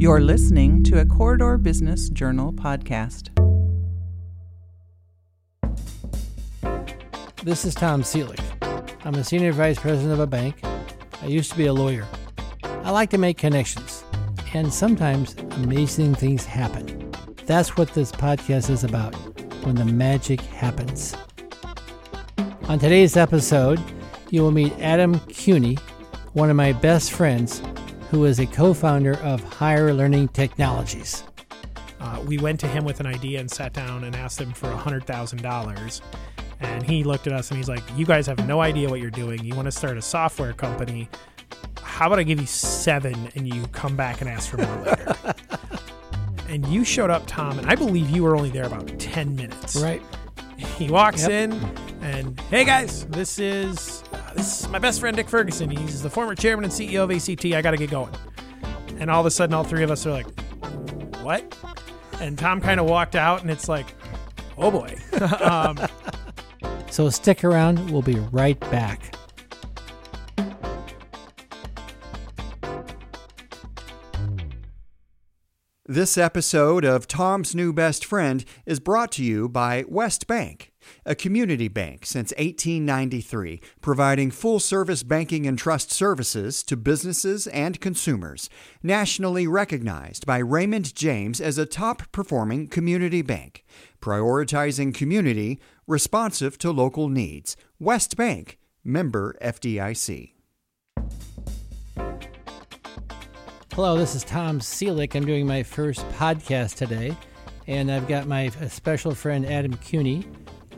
You're listening to a Corridor Business Journal podcast. This is Tom Seelig. I'm a senior vice president of a bank. I used to be a lawyer. I like to make connections, and sometimes amazing things happen. That's what this podcast is about when the magic happens. On today's episode, you will meet Adam Cuny, one of my best friends, who is a co founder of Higher Learning Technologies. Uh, we went to him with an idea and sat down and asked him for $100,000. And he looked at us and he's like, You guys have no idea what you're doing. You want to start a software company. How about I give you seven and you come back and ask for more later? and you showed up, Tom, and I believe you were only there about 10 minutes. Right. He walks Yep. in and, Hey guys, this is, this is my best friend Dick Ferguson. He's the former chairman and CEO of ACT. I got to get going. And all of a sudden, all three of us are like, What? And Tom kind of walked out, and it's like, Oh boy. um, So stick around, we'll be right back. This episode of Tom's New Best Friend is brought to you by West Bank, a community bank since 1893, providing full service banking and trust services to businesses and consumers. Nationally recognized by Raymond James as a top performing community bank, prioritizing community, responsive to local needs. West Bank, member FDIC. Hello, this is Tom Seelig. I'm doing my first podcast today, and I've got my special friend Adam Cuny.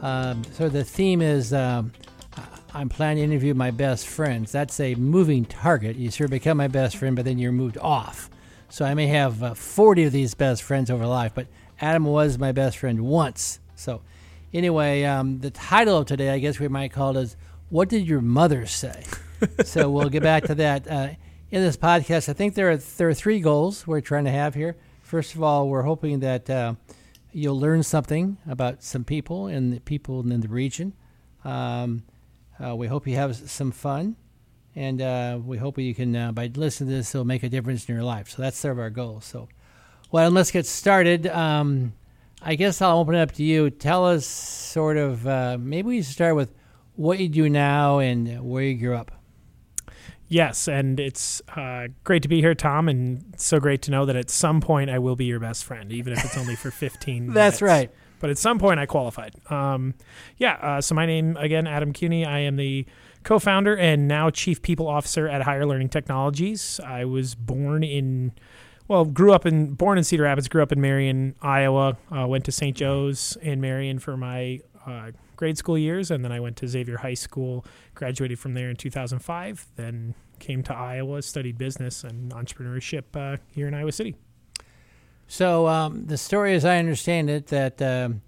Um, so the theme is um, I'm planning to interview my best friends. That's a moving target. You sort of become my best friend, but then you're moved off. So I may have uh, 40 of these best friends over life, but Adam was my best friend once. So anyway, um, the title of today, I guess we might call it is "What Did Your Mother Say?" so we'll get back to that uh, in this podcast. I think there are there are three goals we're trying to have here. First of all, we're hoping that uh, you'll learn something about some people and the people in the region. Um, uh, we hope you have some fun, and uh, we hope you can uh, by listening to this, it'll make a difference in your life. So that's sort of our goal. So, well, let's get started. Um, I guess I'll open it up to you. Tell us sort of uh, maybe we start with what you do now and where you grew up. Yes, and it's uh, great to be here, Tom, and so great to know that at some point I will be your best friend, even if it's only for 15 That's minutes. right. But at some point I qualified. Um, yeah, uh, so my name, again, Adam Cuny. I am the co founder and now chief people officer at Higher Learning Technologies. I was born in. Well, grew up in born in Cedar Rapids, grew up in Marion, Iowa. Uh, went to St. Joe's in Marion for my uh, grade school years, and then I went to Xavier High School. Graduated from there in 2005. Then came to Iowa, studied business and entrepreneurship uh, here in Iowa City. So um, the story, as I understand it, that um,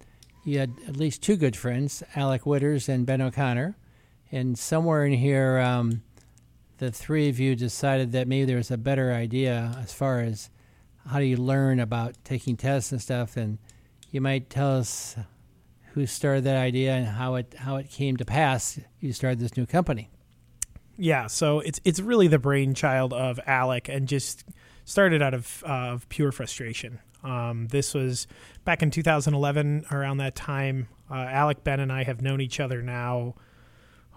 you had at least two good friends, Alec Whitters and Ben O'Connor, and somewhere in here, um, the three of you decided that maybe there was a better idea as far as how do you learn about taking tests and stuff. And you might tell us who started that idea and how it how it came to pass. You started this new company. Yeah, so it's it's really the brainchild of Alec, and just started out of uh, of pure frustration. Um, this was back in 2011, around that time. Uh, Alec, Ben, and I have known each other now,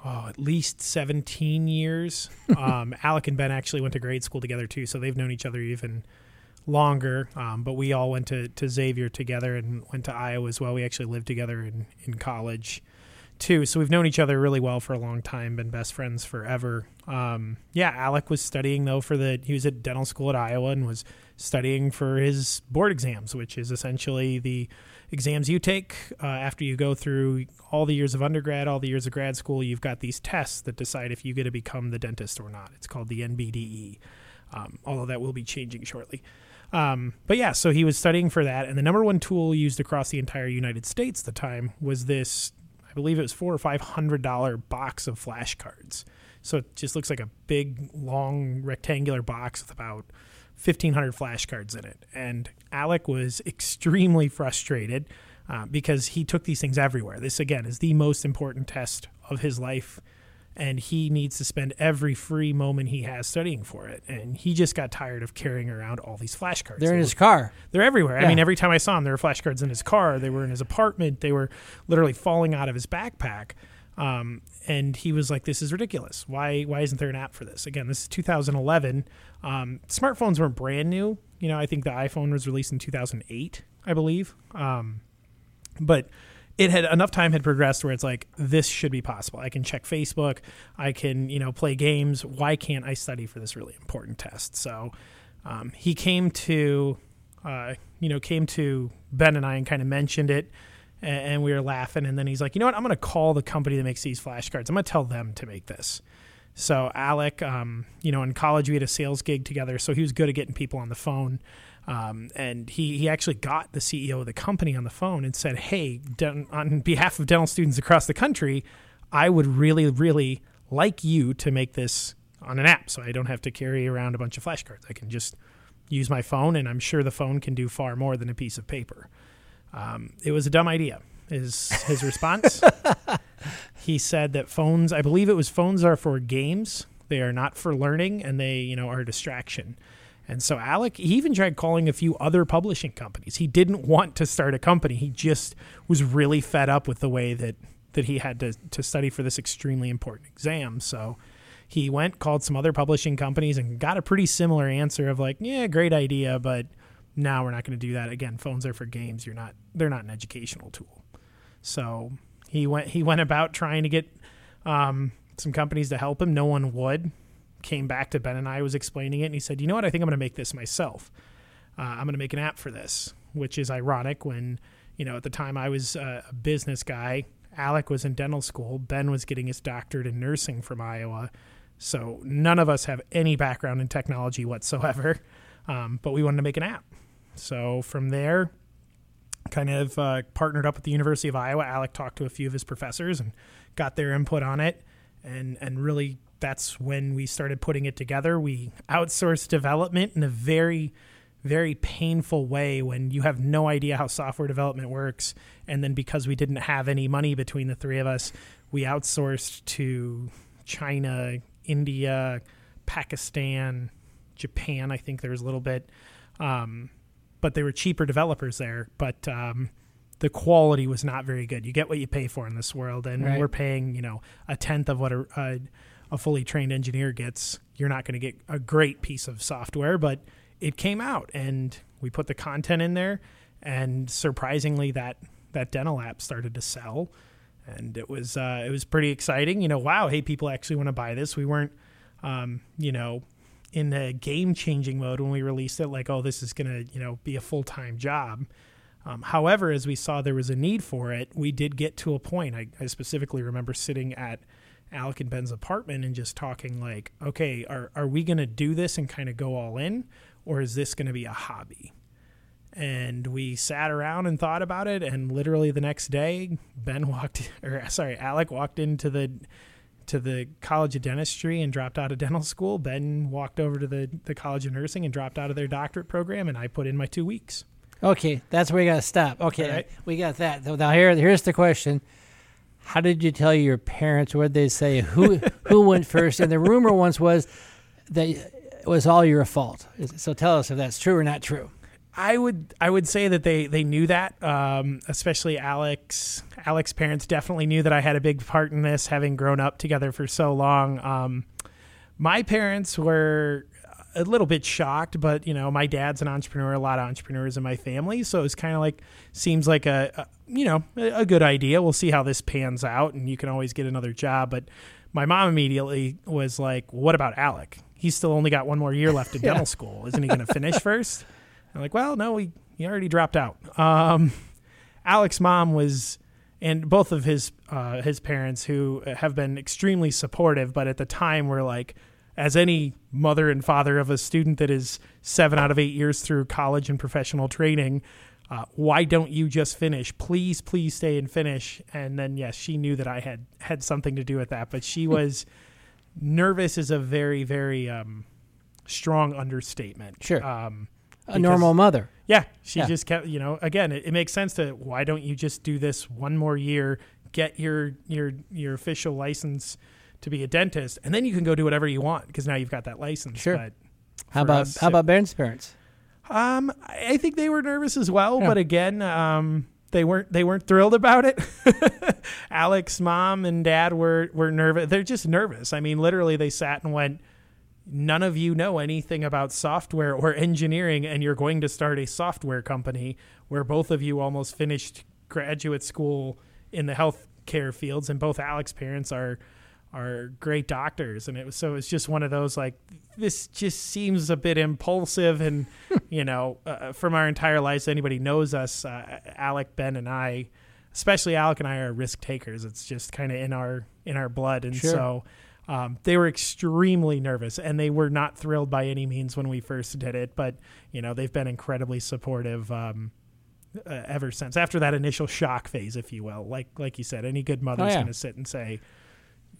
oh, at least 17 years. um, Alec and Ben actually went to grade school together too, so they've known each other even longer. Um, but we all went to, to Xavier together and went to Iowa as well. We actually lived together in, in college too. So we've known each other really well for a long time, been best friends forever. Um, yeah, Alec was studying though for the he was at dental school at Iowa and was studying for his board exams, which is essentially the exams you take uh, after you go through all the years of undergrad, all the years of grad school. You've got these tests that decide if you get to become the dentist or not. It's called the NBDE, um, although that will be changing shortly. Um, but yeah, so he was studying for that, and the number one tool used across the entire United States at the time was this. I believe it was four or five hundred dollar box of flashcards. So it just looks like a big, long, rectangular box with about fifteen hundred flashcards in it. And Alec was extremely frustrated uh, because he took these things everywhere. This again is the most important test of his life and he needs to spend every free moment he has studying for it. And he just got tired of carrying around all these flashcards. They're in They his car. they're everywhere. I mean, every time I saw him, there were flashcards in his car. They were in his apartment. They were literally falling out of his backpack. Um, and he was like, "This is ridiculous. Why? Why isn't there an app for this?" Again, this is 2011. Um, smartphones weren't brand new. You know, I think the iPhone was released in 2008, I believe. Um, but it had enough time had progressed where it's like this should be possible. I can check Facebook, I can you know play games. Why can't I study for this really important test? So um, he came to uh, you know came to Ben and I and kind of mentioned it, a- and we were laughing. And then he's like, you know what? I'm going to call the company that makes these flashcards. I'm going to tell them to make this. So Alec, um, you know, in college we had a sales gig together, so he was good at getting people on the phone. Um, and he, he actually got the CEO of the company on the phone and said, "Hey, den- on behalf of dental students across the country, I would really, really like you to make this on an app, so I don't have to carry around a bunch of flashcards. I can just use my phone, and I'm sure the phone can do far more than a piece of paper." Um, it was a dumb idea. Is his response? he said that phones, I believe it was phones are for games. They are not for learning, and they, you know, are a distraction. And so Alec, he even tried calling a few other publishing companies. He didn't want to start a company. He just was really fed up with the way that that he had to to study for this extremely important exam. So he went, called some other publishing companies, and got a pretty similar answer of like, yeah, great idea, but now we're not going to do that again. Phones are for games. You're not. They're not an educational tool. So he went. He went about trying to get um, some companies to help him. No one would. Came back to Ben and I was explaining it, and he said, "You know what? I think I'm going to make this myself. Uh, I'm going to make an app for this." Which is ironic when you know at the time I was uh, a business guy. Alec was in dental school. Ben was getting his doctorate in nursing from Iowa. So none of us have any background in technology whatsoever. Um, but we wanted to make an app. So from there, kind of uh, partnered up with the University of Iowa. Alec talked to a few of his professors and got their input on it, and and really that's when we started putting it together. We outsourced development in a very very painful way when you have no idea how software development works and then because we didn't have any money between the three of us we outsourced to China, India, Pakistan, Japan. I think there was a little bit, um, but they were cheaper developers there. But um, the quality was not very good. You get what you pay for in this world, and Right. we're paying you know a tenth of what a, a, a fully trained engineer gets. You're not going to get a great piece of software, but it came out, and we put the content in there, and surprisingly, that that dental app started to sell and it was uh, it was pretty exciting. You know, wow, hey, people actually want to buy this. We weren't, um, you know, in a game changing mode when we released it. Like, oh, this is gonna you know be a full time job. Um, however, as we saw there was a need for it, we did get to a point. I, I specifically remember sitting at Alec and Ben's apartment and just talking like, okay, are are we gonna do this and kind of go all in, or is this gonna be a hobby? and we sat around and thought about it and literally the next day ben walked or sorry alec walked into the to the college of dentistry and dropped out of dental school ben walked over to the, the college of nursing and dropped out of their doctorate program and i put in my two weeks Okay, that's where you got to stop. Okay, right. we got that. Now here, here's the question: How did you tell your parents? What did they say? Who who went first? And the rumor once was that it was all your fault. So tell us if that's true or not true. I would I would say that they they knew that, um, especially Alex. Alex's parents definitely knew that I had a big part in this, having grown up together for so long. Um, my parents were a little bit shocked, but you know, my dad's an entrepreneur, a lot of entrepreneurs in my family, so it's kind of like seems like a, a you know a, good idea. We'll see how this pans out, and you can always get another job. But my mom immediately was like, "What about Alec? He's still only got one more year left in Yeah. dental school. Isn't he going to finish first? I'm like, well, no, he, he already dropped out. Um, Alex's mom was, and both of his uh, his parents, who have been extremely supportive, but at the time were like, as any mother and father of a student that is seven out of eight years through college and professional training, uh, why don't you just finish? Please, please stay and finish. And then, yes, she knew that I had had something to do with that, but she was nervous. Is a very, very um, strong understatement. Sure. Um, A normal mother. yeah, she Yeah. just kept, you know, again, it, it makes sense to why don't you just do this one more year, get your your your official license to be a dentist, and then you can go do whatever you want because now you've got that license. Sure. But How about us, how it- about Ben's parents? Um, I think they were nervous as well, Yeah. but again, um, they weren't they weren't thrilled about it. Alex's mom and dad were were nervous. They're just nervous. I mean, literally, they sat and went. None of you know anything about software or engineering, and you're going to start a software company where both of you almost finished graduate school in the healthcare fields, and both Alex's parents are are great doctors, and it was so it's just one of those like this just seems a bit impulsive, and you know, uh, from our entire lives, anybody knows us, uh, Alec, Ben, and I, especially Alec and I are risk takers. It's just kind of in our in our blood, and Sure. so. Um, they were extremely nervous and they were not thrilled by any means when we first did it, but you know they've been incredibly supportive um, uh, ever since. After that initial shock phase, if you will, like like you said, any good mother's yeah. going to sit and say,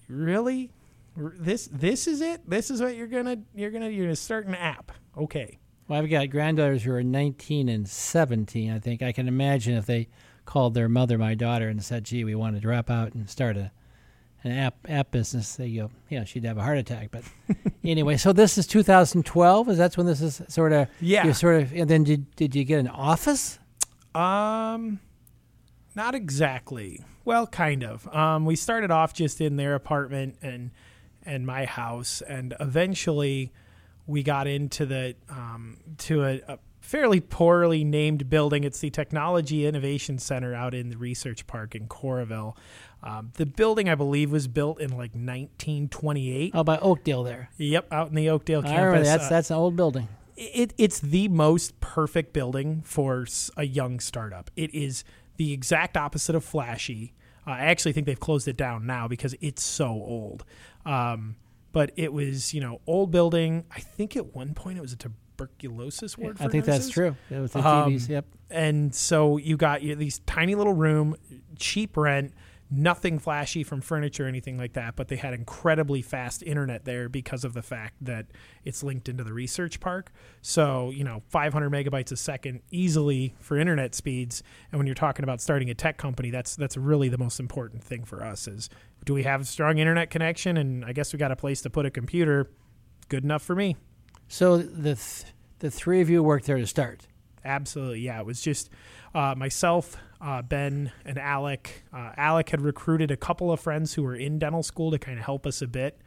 "Really, R- this this is it? This is what you're gonna you're gonna you're gonna start an app? Okay, Well, I've got granddaughters who are 19 and 17. I think I can imagine if they called their mother, my daughter, and said, "Gee, we want to drop out and start a an app app business," they go, "Yeah, she'd have a heart attack." But anyway, so this is 2012. Is that's when this is sort of yeah." you sort of? And then did did you get an office? Um, not exactly. Well, kind of. Um, we started off just in their apartment and and my house, and eventually we got into the um, to a, a fairly poorly named building. It's the Technology Innovation Center out in the Research Park in Coralville. Um, the building, I believe, was built in like 1928. Oh, by Oakdale there. Yep, out in the Oakdale I remember campus. that's Uh, that's an old building. it, it's the most perfect building for a young startup. It is the exact opposite of flashy. Uh, I actually think they've closed it down now because it's so old. Um, but it was, you know, old building. I think at one point it was a tuberculosis ward. I for think that's true. It was the Um, TVs. Yep. And so you got you these tiny little room, cheap rent, nothing flashy from furniture or anything like that, but they had incredibly fast internet there because of the fact that it's linked into the research park. So, you know, 500 megabytes a second easily for internet speeds. And when you're talking about starting a tech company, that's that's really the most important thing for us is do we have a strong internet connection and I guess we got a place to put a computer. Good enough for me. So the th- the three of you worked there to start. Absolutely, yeah. It was just uh, myself, uh, Ben, and Alec. Uh, Alec had recruited a couple of friends who were in dental school to kind of help us a bit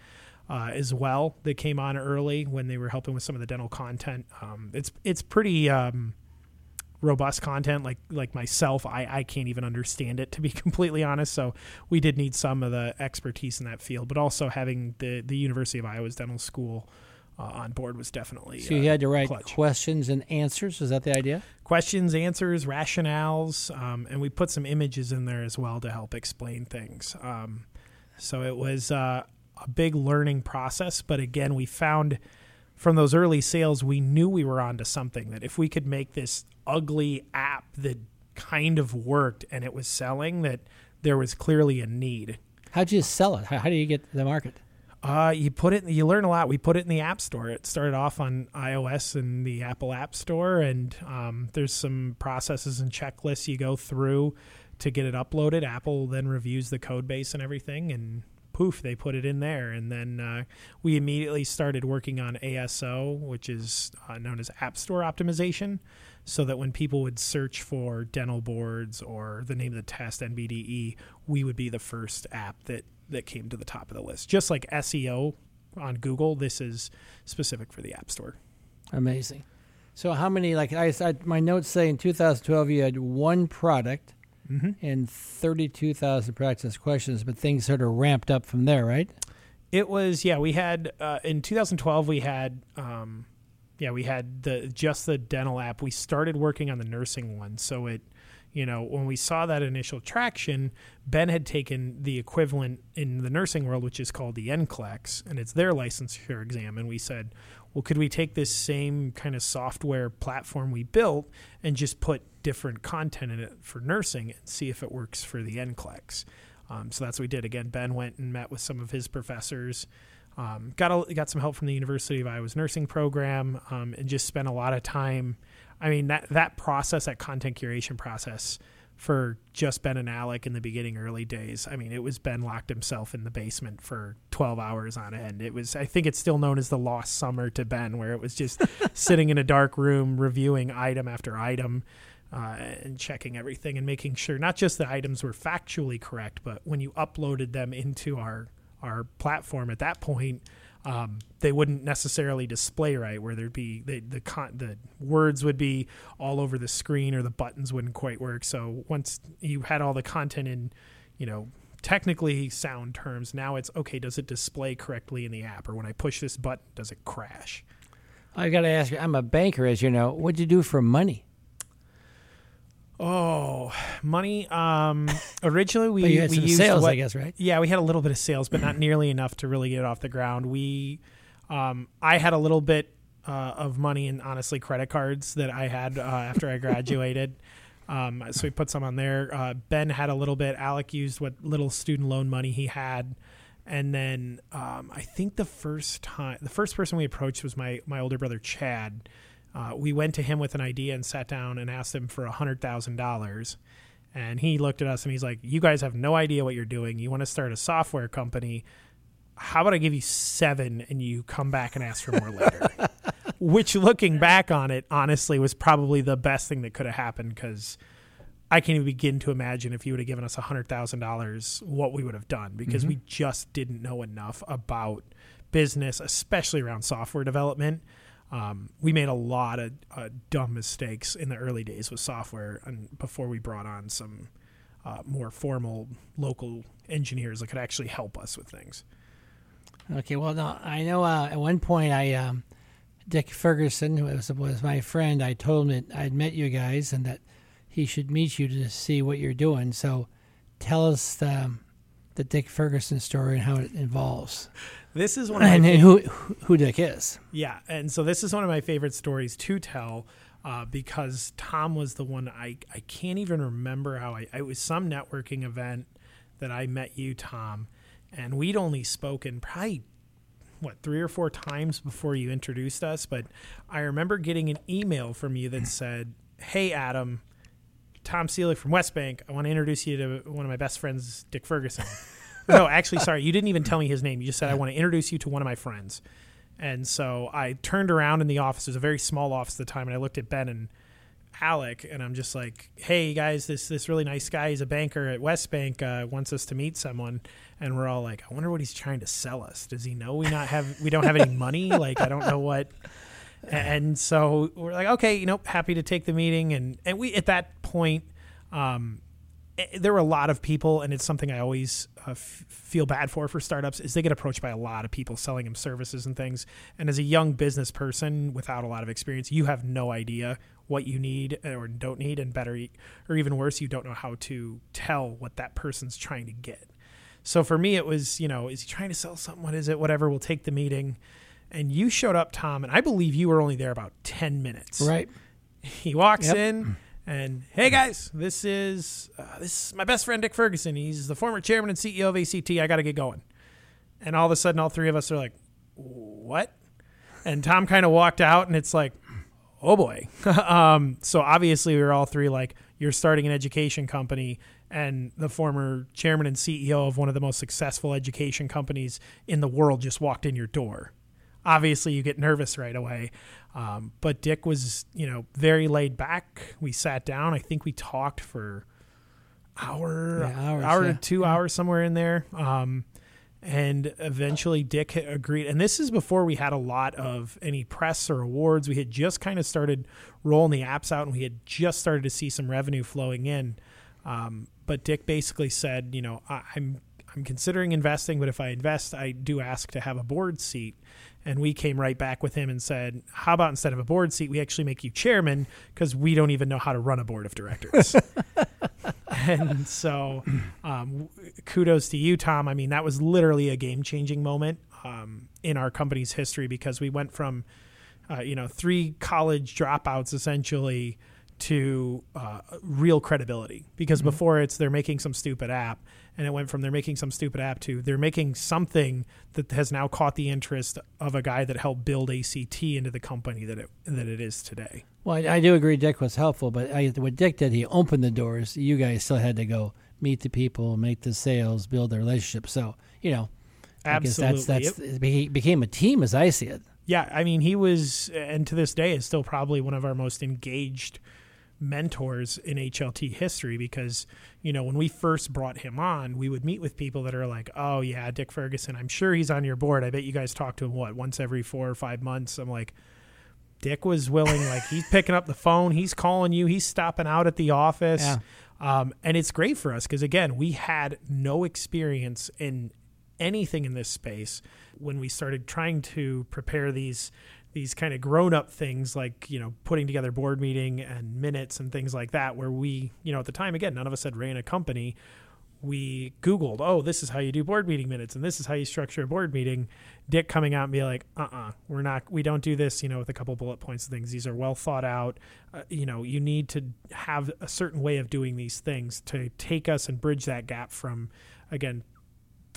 uh, as well. They came on early when they were helping with some of the dental content. Um, it's it's pretty um, robust content. Like like myself, I, I can't even understand it to be completely honest. So we did need some of the expertise in that field, but also having the the University of Iowa's dental school. Uh, on board was definitely So you had to write clutch questions and answers. Is that the idea? questions, answers, rationales, um, and we put some images in there as well to help explain things. Um, so it was uh, a big learning process, but again, we found from those early sales, we knew we were onto something. That if we could make this ugly app that kind of worked and it was selling, that there was clearly a need. How'd you sell it? How, how do you get to the market? Uh, you put it. You learn a lot. We put it in the App Store. It started off on iOS and the Apple App Store, and um, there's some processes and checklists you go through to get it uploaded. Apple then reviews the code base and everything, and poof, they put it in there. And then uh, we immediately started working on ASO, which is uh, known as App Store optimization, so that when people would search for dental boards or the name of the test NBDE, we would be the first app that that came to the top of the list. Just like SEO on Google, this is specific for the App Store. Amazing. So how many? Like I, I my notes say in 2012 you had one product Mm-hmm. and 32,000 practice questions, but things sort of ramped up from there, right? It was yeah. We had uh, in 2012 we had um, yeah we had the just the dental app. We started working on the nursing one, so it you know when we saw that initial traction, Ben had taken the equivalent in the nursing world, which is called the NCLEX, and it's their licensure exam. And we said, well, could we take this same kind of software platform we built and just put different content in it for nursing and see if it works for the NCLEX? Um, so that's what we did. Again, Ben went and met with some of his professors, um, got a, got some help from the University of Iowa's nursing program, um, and just spent a lot of time. I mean that that process, that content curation process, for just Ben and Alec in the beginning early days. I mean, it was Ben locked himself in the basement for 12 hours on end. It was I think it's still known as the lost summer to Ben where it was just sitting in a dark room reviewing item after item. Uh, and checking everything and making sure not just the items were factually correct, but when you uploaded them into our our platform at that point, um, they wouldn't necessarily display right where there'd be the the, con- the words would be all over the screen or the buttons wouldn't quite work so once you had all the content in you know technically sound terms now it's okay does it display correctly in the app or when i push this button does it crash I got to ask you. I'm a banker, as you know. What'd you do for money? Oh money um originally we, But you had we some used sales, what- I guess, right? Yeah, we had a little bit of sales, but not nearly enough to really get it off the ground. We, um, I had a little bit uh, of money and honestly credit cards that I had uh, after I graduated. Um, so we put some on there. Uh, ben had a little bit. Alec used what little student loan money he had, and then um, I think the first time, the first person we approached was my my older brother Chad. Uh, we went to him with an idea and sat down and asked him for a hundred thousand dollars. And he looked at us and he's like, You guys have no idea what you're doing. You want to start a software company. How about I give you seven and you come back and ask for more later? Which, looking back on it, honestly, was probably the best thing that could have happened because I can't even begin to imagine if you would have given us $100,000 what we would have done because we just didn't know enough about business, especially around software development. Um, we made a lot of uh, dumb mistakes in the early days with software, and before we brought on some uh, more formal local engineers that could actually help us with things. Okay, well, no, I know uh, at one point I, um, Dick Ferguson, who was, was my friend, I told him that I'd met you guys and that he should meet you to see what you're doing. So tell us the, the Dick Ferguson story and how it involves. This is one of my And, who, who Dick is. Yeah, and so this is one of my favorite stories to tell uh, because Tom was the one I I can't even remember how I it was some networking event that I met you, Tom, and we'd only spoken probably what three or four times before you introduced us, but I remember getting an email from you that said, "Hey, Adam." Tom Seelig from West Bank. I want to introduce you to one of my best friends, Dick Ferguson. No, actually, sorry, you didn't even tell me his name. You just said I want to introduce you to one of my friends. And so I turned around in the office. It was a very small office at the time, and I looked at Ben and Alec, and I'm just like, "Hey guys, this this really nice guy. He's a banker at West Bank. Uh, wants us to meet someone." And we're all like, "I wonder what he's trying to sell us. Does he know we not have we don't have any money? Like, I don't know what." And so we're like, "Okay, you know, happy to take the meeting." And and we at that point. Um, there were a lot of people, and it's something I always uh, f- feel bad for for startups is they get approached by a lot of people selling them services and things. And as a young business person without a lot of experience, you have no idea what you need or don't need, and better, or even worse, you don't know how to tell what that person's trying to get. So for me, it was, you know, is he trying to sell something? What is it? Whatever. We'll take the meeting. And you showed up, Tom, and I believe you were only there about ten minutes Right. he walks Yep. in and hey guys this is uh, this is my best friend dick ferguson. He's the former chairman and ceo of act i gotta get going. And all of a sudden all three of us are like what? And tom kind of walked out and it's like oh boy. Um, so obviously we were all three like you're starting an education company and the former chairman and ceo of one of the most successful education companies in the world just walked in your door obviously you get nervous right away. Um, but Dick was, you know, very laid back. We sat down. I think we talked for hour, Yeah, hours, hour yeah. to two hours somewhere in there. Um, and eventually Dick agreed. And this is before we had a lot of any press or awards. We had just kind of started rolling the apps out, and we had just started to see some revenue flowing in. Um, but Dick basically said, you know, I, I'm I'm considering investing, but if I invest, I do ask to have a board seat. And we came right back with him and said, How about instead of a board seat, we actually make you chairman because we don't even know how to run a board of directors. and so, um, kudos to you, Tom. I mean, that was literally a game changing moment um, in our company's history because we went from, uh, you know, three college dropouts essentially to uh, real credibility because Mm-hmm. before it's they're making some stupid app and it went from they're making some stupid app to they're making something that has now caught the interest of a guy that helped build ACT into the company that it that it is today. Well, I, I do agree Dick was helpful, but I, what Dick did, he opened the doors. You guys still had to go meet the people, make the sales, build the relationship. So, you know, I guess Absolutely. that's, that's, it beca- became a team as I see it. Yeah, I mean, he was, and to this day, is still probably one of our most engaged mentors in HLT history because, you know, when we first brought him on, we would meet with people that are like, oh, yeah, Dick Ferguson, I'm sure he's on your board. I bet you guys talk to him, what, once every four or five months? I'm like, Dick was willing, like, he's picking up the phone, he's calling you, he's stopping out at the office. Yeah. Um, and it's great for us because, again, we had no experience in anything in this space when we started trying to prepare these these kind of grown up things like you know putting together board meeting and minutes and things like that where we you know at the time again none of us had ran a company. We googled oh this is how you do board meeting minutes and this is how you structure a board meeting. Dick coming out and be like uh-uh we're not we don't do this you know with a couple bullet points and things. These are well thought out. Uh, you know you need to have a certain way of doing these things to take us and bridge that gap from again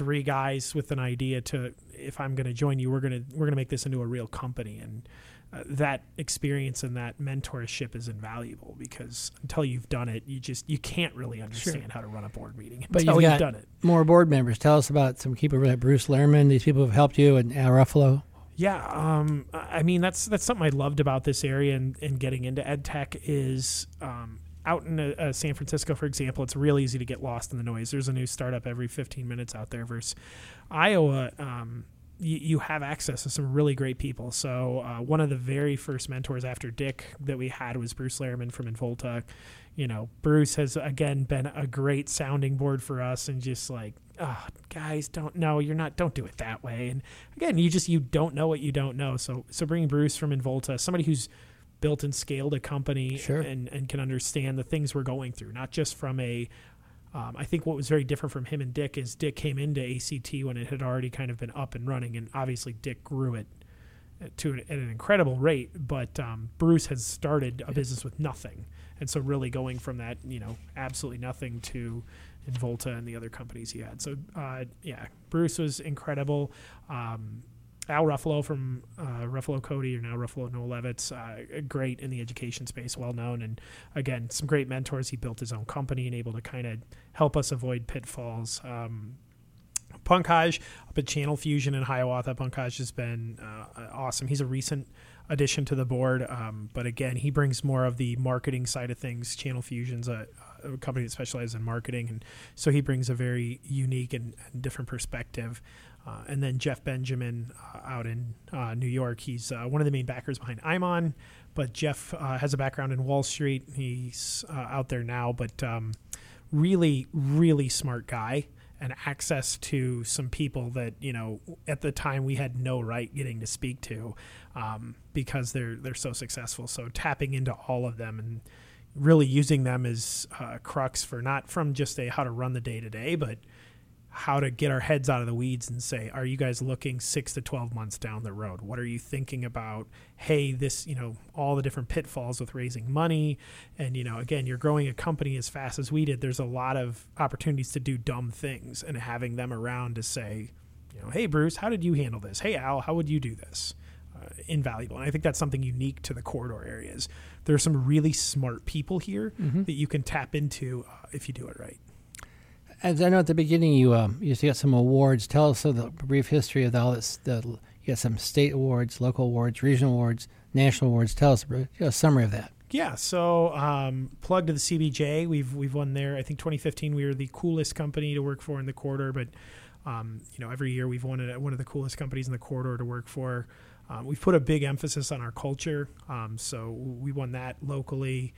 three guys with an idea to if I'm going to join you, we're going to we're going to make this into a real company, and uh, that experience and that mentorship is invaluable because until you've done it, you just you can't really understand how to run a board meeting But until you've you've, done it. More board members. Tell us about some people like Bruce Lehrman, these people who've helped you, and Al Ruffalo. Yeah, um, I mean that's that's something I loved about this area and, and getting into ed tech is um, out in uh, uh, San Francisco, for example, it's real easy to get lost in the noise. There's a new startup every 15 minutes out there. Versus Iowa, um, you, you have access to some really great people. So uh, one of the very first mentors after Dick that we had was Bruce Lehrman from Involta. You know, Bruce has again been a great sounding board for us, and just like, oh, guys, don't know, you're not, don't do it that way. And again, you just you don't know what you don't know. So so bringing Bruce from Involta, somebody who's built and scaled a company Sure. and, and can understand the things we're going through, not just from a um, I think what was very different from him and Dick is Dick came into ACT when it had already kind of been up and running, and obviously Dick grew it to an, at an incredible rate. But um, Bruce has started a business with nothing, and so really going from that, you know, absolutely nothing to Involta and the other companies he had. So uh, yeah, Bruce was incredible. Um, Al Ruffalo from uh, Ruffalo Cody, or now Ruffalo Noel Levitz, uh, great in the education space, well known, and again, some great mentors. He built his own company and able to kind of help us avoid pitfalls. Um, Pankaj up at Channel Fusion in Hiawatha. Pankaj has been uh, awesome. He's a recent addition to the board, um, but again, he brings more of the marketing side of things. Channel Fusion's a, a company that specializes in marketing, and so he brings a very unique and, and different perspective. Uh, and then Jeff Benjamin uh, out in uh, New York, he's uh, one of the main backers behind Imon, but Jeff uh, has a background in Wall Street. He's uh, out there now, but um, really, really smart guy and access to some people that you know at the time we had no right getting to speak to um, because they're they're so successful. So tapping into all of them and really using them as crux for not from just a how to run the day to day, but how to get our heads out of the weeds and say, are you guys looking six to 12 months down the road? What are you thinking about? Hey, this, you know, all the different pitfalls with raising money. And, you know, again, you're growing a company as fast as we did. There's a lot of opportunities to do dumb things and having them around to say, you know, hey, Bruce, how did you handle this? Hey, Al, how would you do this? Uh, invaluable. And I think that's something unique to the corridor areas. There are some really smart people here that you can tap into uh, if you do it right. As I know at the beginning, you um, you got some awards. Tell us the brief history of all this. The, you got some state awards, local awards, regional awards, national awards. Tell us a, a summary of that. Yeah, so um, plug to the CBJ. We've we've won there. I think 2015 we were the coolest company to work for in the corridor, but um, you know every year we've won it one of the coolest companies in the corridor to work for. Um, we've put a big emphasis on our culture, um, so we won that locally,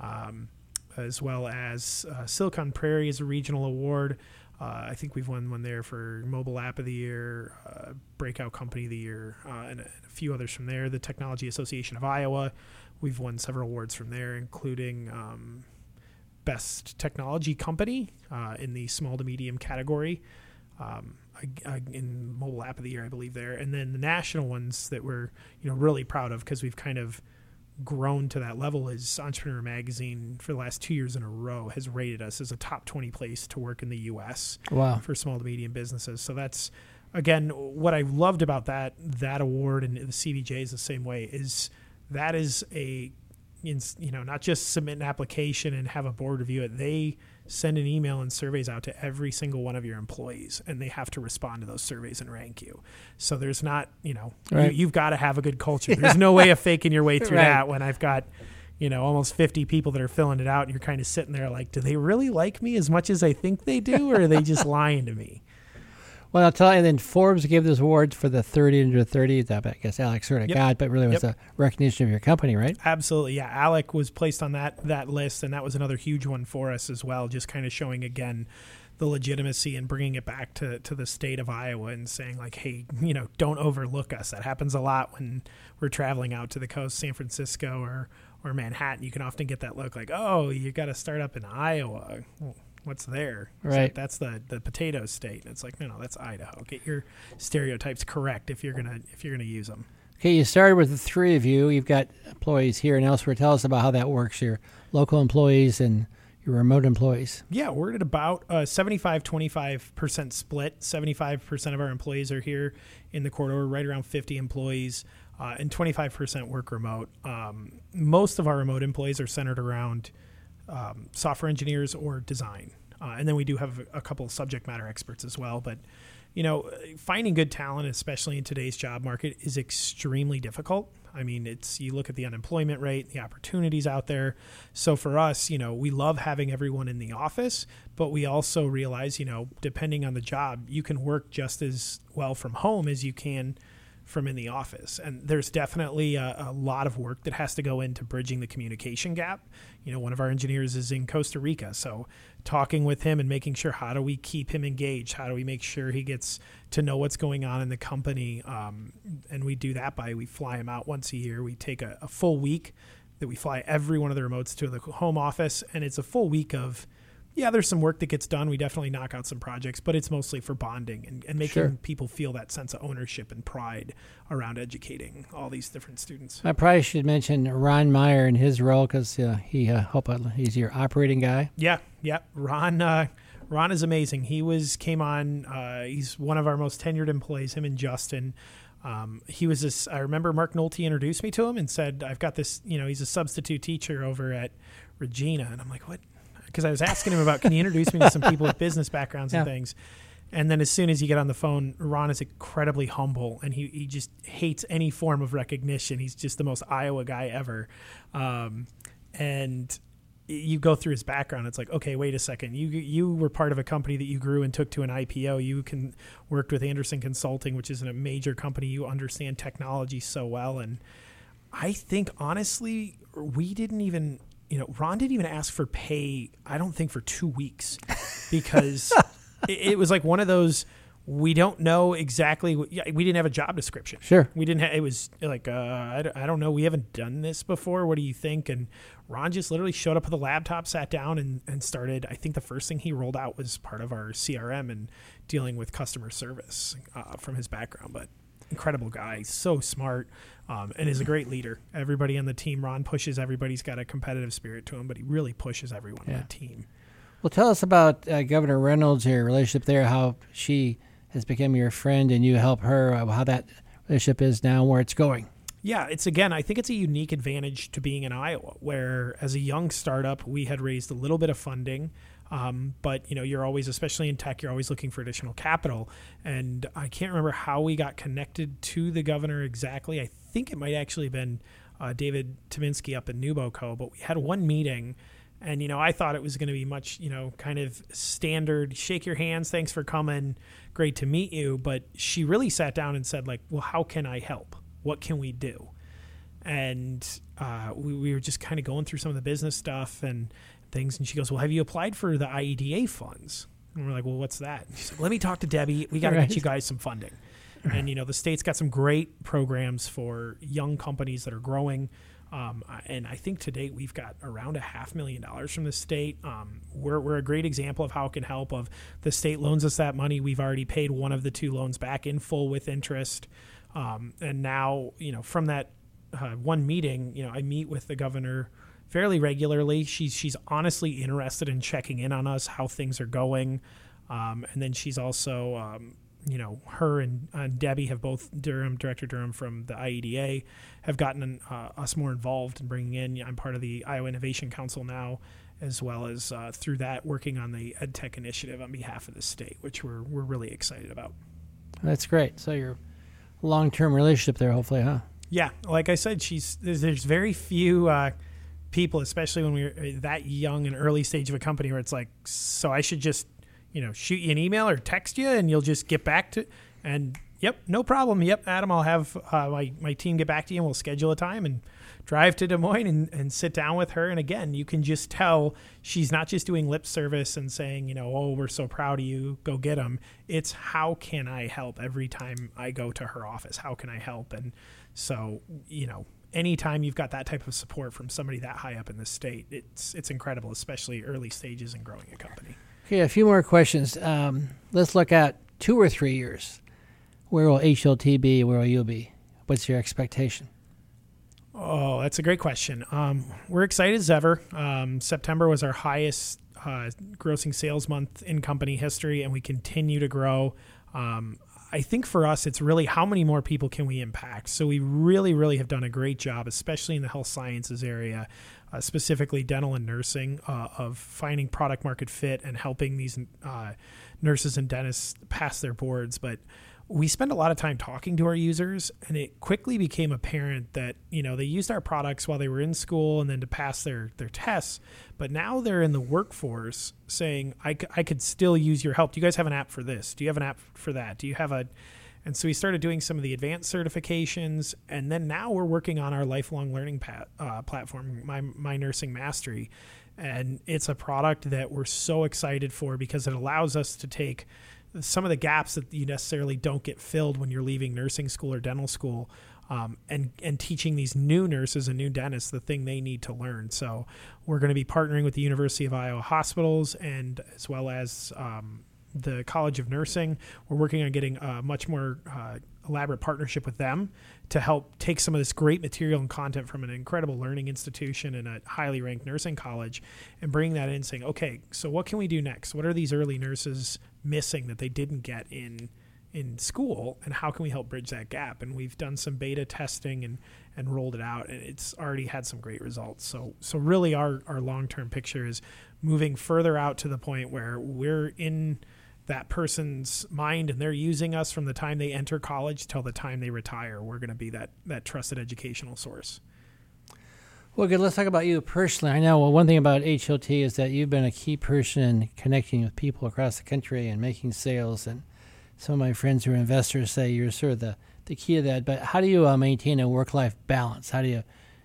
um, as well as uh, Silicon Prairie is a regional award. Uh, I think we've won one there for Mobile App of the Year, uh, Breakout Company of the Year, and a, a few others from there. The Technology Association of Iowa, we've won several awards from there, including um, Best Technology Company uh, in the small to medium category. Um, in mobile app of the year, I believe there, and then the national ones that we're you know really proud of because we've kind of grown to that level is Entrepreneur Magazine for the last two years in a row has rated us as a top 20 place to work in the U.S. Wow. for small to medium businesses. So that's again what I loved about that that award and the CBJ is the same way is that is a you know not just submit an application and have a board review it they send an email and surveys out to every single one of your employees and they have to respond to those surveys and rank you so there's not you know Right. you, you've got to have a good culture there's no way of faking your way through Right. that when i've got you know almost 50 people that are filling it out and you're kind of sitting there like do they really like me as much as i think they do or are they just lying to me Well, I'll tell you. And then Forbes gave this award for the 30 under 30. I guess Alex sort of Yep. got, but really was Yep. a recognition of your company, right? Absolutely, yeah. Alec was placed on that that list, and that was another huge one for us as well. Just kind of showing again the legitimacy and bringing it back to to the state of Iowa and saying like, hey, you know, don't overlook us. That happens a lot when we're traveling out to the coast, San Francisco or or Manhattan. You can often get that look like, oh, you got to start up in Iowa. Well, What's there? It's like, Right. that's the the potato state. And it's like, no, no, that's Idaho. Get your stereotypes correct if you're gonna if you're gonna use them. Okay, you started with the three of you. You've got employees here and elsewhere. Tell us about how that works. Your local employees and your remote employees. Yeah, we're at about a 75 25% split. 75% of our employees are here in the corridor, right around 50 employees, uh, and 25% work remote. Um, most of our remote employees are centered around um, software engineers or design. Uh, and then we do have a, couple of subject matter experts as well. But, you know, finding good talent, especially in today's job market, is extremely difficult. I mean, it's you look at the unemployment rate, the opportunities out there. So for us, you know, we love having everyone in the office, but we also realize, you know, depending on the job, you can work just as well from home as you can from in the office. And there's definitely a, a lot of work that has to go into bridging the communication gap. You know, one of our engineers is in Costa Rica, so talking with him and making sure how do we keep him engaged? How do we make sure he gets to know what's going on in the company? Um, and we do that by we fly him out once a year. We take a, a full week that we fly every one of the remotes to the home office, and it's a full week of yeah, there's some work that gets done. We definitely knock out some projects, but it's mostly for bonding and, and making Sure. people feel that sense of ownership and pride around educating all these different students. I probably should mention Ron Meyer and his role because uh, he uh, he's your operating guy. Yeah, yeah. Ron, uh, Ron is amazing. He was came on. Uh, he's one of our most tenured employees. Him and Justin. Um, he was this. I remember Mark Nolte introduced me to him and said, "I've got this. You know, he's a substitute teacher over at Regina." And I'm like, "What?" Because I was asking him about, "Can you introduce me to some people with business backgrounds and Yeah. things?" And then as soon as you get on the phone, Ron is incredibly humble and he, he just hates any form of recognition. He's just the most Iowa guy ever. Um, and you go through his background. It's like, okay, wait a second. You you were part of a company that you grew and took to an IPO. You can worked with Andersen Consulting, which isn't a major company. You understand technology so well. And I think honestly, we didn't even you know, Ron didn't even ask for pay, I don't think for two weeks because it, it was like one of those we don't know exactly we didn't have a job description Sure. we didn't have it was like uh, I, don't, I don't know we haven't done this before what do you think and ron just literally showed up with a laptop sat down and, and started i think the first thing he rolled out was part of our crm and dealing with customer service uh, from his background but incredible guy so smart um, and is a great leader everybody on the team ron pushes everybody's got a competitive spirit to him but he really pushes everyone on the team Well, tell us about uh, Governor Reynolds, your relationship there, how she has become your friend and you help her, uh, how that relationship is now, where it's going. Yeah, it's again, I think it's a unique advantage to being in Iowa, where as a young startup, we had raised a little bit of funding. Um, but you know, you're always, especially in tech, you're always looking for additional capital. And I can't remember how we got connected to the governor exactly. I think it might actually have been uh, David Tominski up in NewBoCo, but we had one meeting. And you know, I thought it was going to be much, you know, kind of standard. Shake your hands, thanks for coming, great to meet you. But she really sat down and said, like, well, how can I help? What can we do? And uh, we, we were just kind of going through some of the business stuff and things. And she goes, well, have you applied for the IEDA funds? And we're like, well, what's that? Like, let me talk to Debi. We got to Right. get you guys some funding. And you know, the state's got some great programs for young companies that are growing. Um, and I think to date we've got around a half million dollars from the state. Um, we're, we're a great example of how it can help. Of the state loans us that money, we've already paid one of the two loans back in full with interest, um, and now you know from that uh, one meeting, you know, I meet with the governor fairly regularly. She's she's honestly interested in checking in on us, how things are going, um, and then she's also, um, you know, her and, Debi have both Durham, Director Durham from the IEDA, have gotten uh, us more involved in bringing in. I'm part of the Iowa Innovation Council now, as well as uh, through that working on the EdTech initiative on behalf of the state, which we're we're really excited about. That's great. So your long-term relationship there, hopefully, huh? Yeah, like I said, she's there's, there's very few uh, people, especially when we're uh, that young and early stage of a company, where it's like, so I should just you know shoot you an email or text you, and you'll just get back to and yep, no problem. Yep, Adam, I'll have uh, my my team get back to you, and we'll schedule a time and drive to Des Moines and, and sit down with her. And again, you can just tell she's not just doing lip service and saying, you know, oh, we're so proud of you, go get them. It's how can I help every time I go to her office? How can I help? And so, you know, anytime you've got that type of support from somebody that high up in the state, it's it's incredible, especially early stages in growing a company. Okay, a few more questions. Um, let's look at two or three years. Where will HLT be? Where will you be? What's your expectation? Oh, that's a great question. Um, we're excited as ever. Um, September was our highest uh, grossing sales month in company history, and we continue to grow. Um, I think for us, it's really how many more people can we impact. So we really, really have done a great job, especially in the health sciences area, uh, specifically dental and nursing, uh, of finding product market fit and helping these uh, nurses and dentists pass their boards. But we spend a lot of time talking to our users and it quickly became apparent that you know they used our products while they were in school and then to pass their their tests. But now they're in the workforce saying I, I could still use your help. Do you guys have an app for this? Do you have an app for that? Do you have a and so we started doing some of the advanced certifications and then now we're working on our lifelong learning pat, uh, platform my, my nursing mastery. And it's a product that we're so excited for because it allows us to take some of the gaps that you necessarily don't get filled when you're leaving nursing school or dental school um, and and teaching these new nurses and new dentists the thing they need to learn. So we're going to be partnering with the University of Iowa hospitals and as well as um, the College of Nursing. We're working on getting a much more uh, elaborate partnership with them to help take some of this great material and content from an incredible learning institution and a highly ranked nursing college and bring that in saying okay so what can we do next what are these early nurses missing that they didn't get in in school and how can we help bridge that gap? And we've done some beta testing and and rolled it out and it's already had some great results. So so really our our long-term picture is moving further out to the point where we're in that person's mind and they're using us from the time they enter college till the time they retire. We're going to be that that trusted educational source well, good. Let's talk about you personally. I know well, one thing about HLT is that you've been a key person in connecting with people across the country and making sales. And some of my friends who are investors say you're sort of the, the key to that. But how do you uh, maintain a work life balance? How do you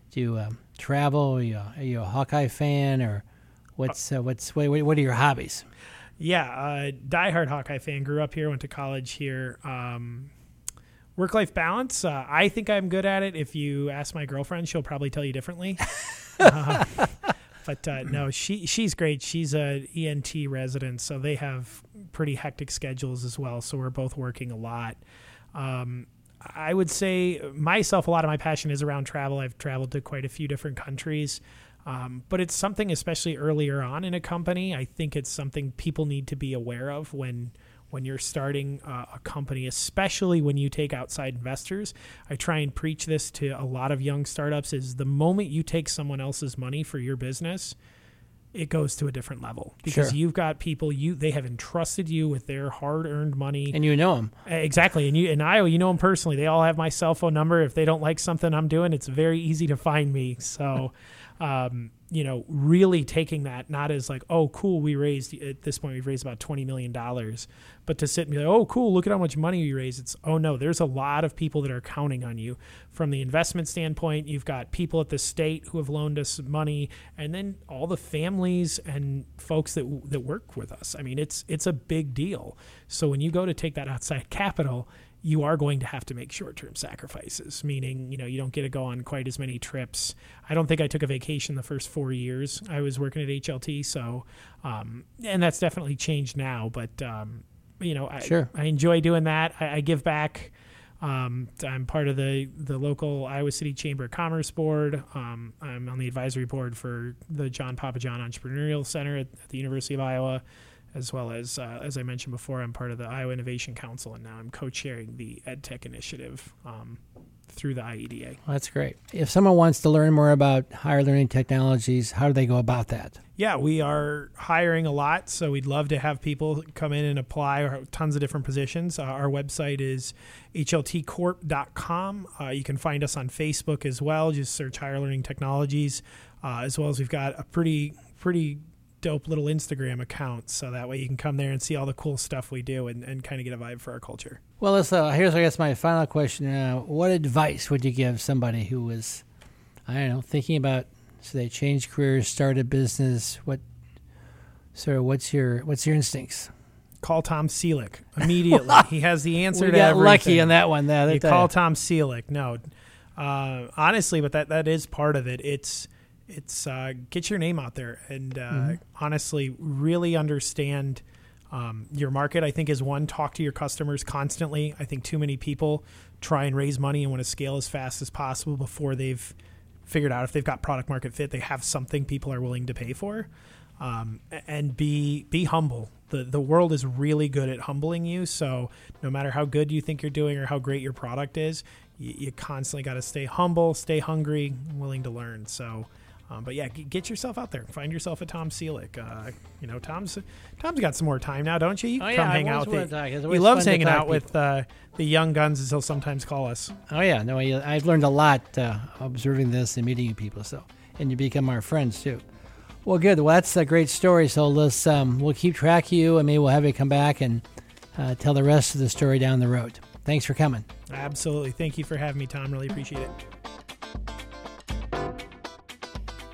do you um, travel? Are you, are you, a Hawkeye fan, or what's uh, what's what, what, are your hobbies? Yeah, uh, diehard Hawkeye fan. Grew up here, went to college here. Um, work life balance. Uh, I think I'm good at it. If you ask my girlfriend, she'll probably tell you differently. uh, but uh, no, she she's great. She's a ENT resident, so they have pretty hectic schedules as well. So we're both working a lot. Um, I would say myself, a lot of my passion is around travel. I've traveled to quite a few different countries. Um, but it's something, especially earlier on in a company, I think it's something people need to be aware of when when you're starting uh, a company, especially when you take outside investors. I try and preach this to a lot of young startups is the moment you take someone else's money for your business, it goes to a different level. Because sure. you've got people you they have entrusted you with their hard-earned money. And you know them exactly. And you in Iowa you know them personally. They all have my cell phone number. If they don't like something I'm doing it's very easy to find me. So um, you know, really taking that not as like, oh, cool, we raised at this point we've raised about twenty million dollars, but to sit and be like, oh, cool, look at how much money we raised. It's oh no, there's a lot of people that are counting on you from the investment standpoint. You've got people at the state who have loaned us money, and then all the families and folks that that work with us. I mean, it's it's a big deal. So when you go to take that outside capital, you are going to have to make short-term sacrifices meaning you know you don't get to go on quite as many trips i don't think i took a vacation the first four years i was working at hlt so um, and that's definitely changed now but um, you know I, sure. I enjoy doing that i, I give back Um, I'm part of the the local Iowa City Chamber of Commerce board. Um, I'm on the advisory board for the John Pappajohn Entrepreneurial Center at, at the University of Iowa, as well as uh, as I mentioned before, I'm part of the Iowa Innovation Council, and now I'm co-chairing the EdTech initiative um, through the IEDA. Well, that's great. If someone wants to learn more about higher learning technologies, how do they go about that? Yeah, we are hiring a lot, so we'd love to have people come in and apply or tons of different positions. Uh, our website is hltcorp.com. Uh, you can find us on Facebook as well. Just search Higher Learning Technologies, uh, as well as we've got a pretty pretty dope little Instagram account, so that way you can come there and see all the cool stuff we do and, and kind of get a vibe for our culture. Well, let's, uh, here's I guess my final question: uh, What advice would you give somebody who was, I don't know, thinking about so they change careers, start a business? What sort of what's your what's your instincts? Call Tom Seelig immediately. he has the answer we to got everything. lucky on that one. That you call Tom Seelig. No, uh, honestly, but that that is part of it. It's it's uh, get your name out there and uh, mm-hmm. honestly really understand um, your market. I think is one talk to your customers constantly. I think too many people try and raise money and want to scale as fast as possible before they've figured out if they've got product market fit. They have something people are willing to pay for, um, and be be humble. the The world is really good at humbling you. So no matter how good you think you're doing or how great your product is, you, you constantly got to stay humble, stay hungry, willing to learn. So. Um, but yeah, get yourself out there. Find yourself a Tom Seelig. Uh, you know, Tom's Tom's got some more time now, don't you? you oh, come yeah, hang out with it. He loves hanging out with uh, the young guns, as he'll sometimes call us. Oh yeah, no, I've learned a lot uh, observing this and meeting people. So, and you become our friends too. Well, good. Well, that's a great story. So let's um, we'll keep track of you, and maybe we'll have you come back and uh, tell the rest of the story down the road. Thanks for coming. Absolutely. Thank you for having me, Tom. Really appreciate it.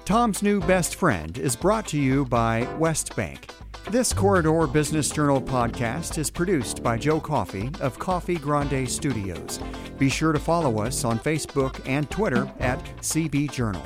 Tom's New Best Friend is brought to you by West Bank. This Corridor Business Journal podcast is produced by Joe Coffey of Coffee Grande Studios. Be sure to follow us on Facebook and Twitter at CB Journal.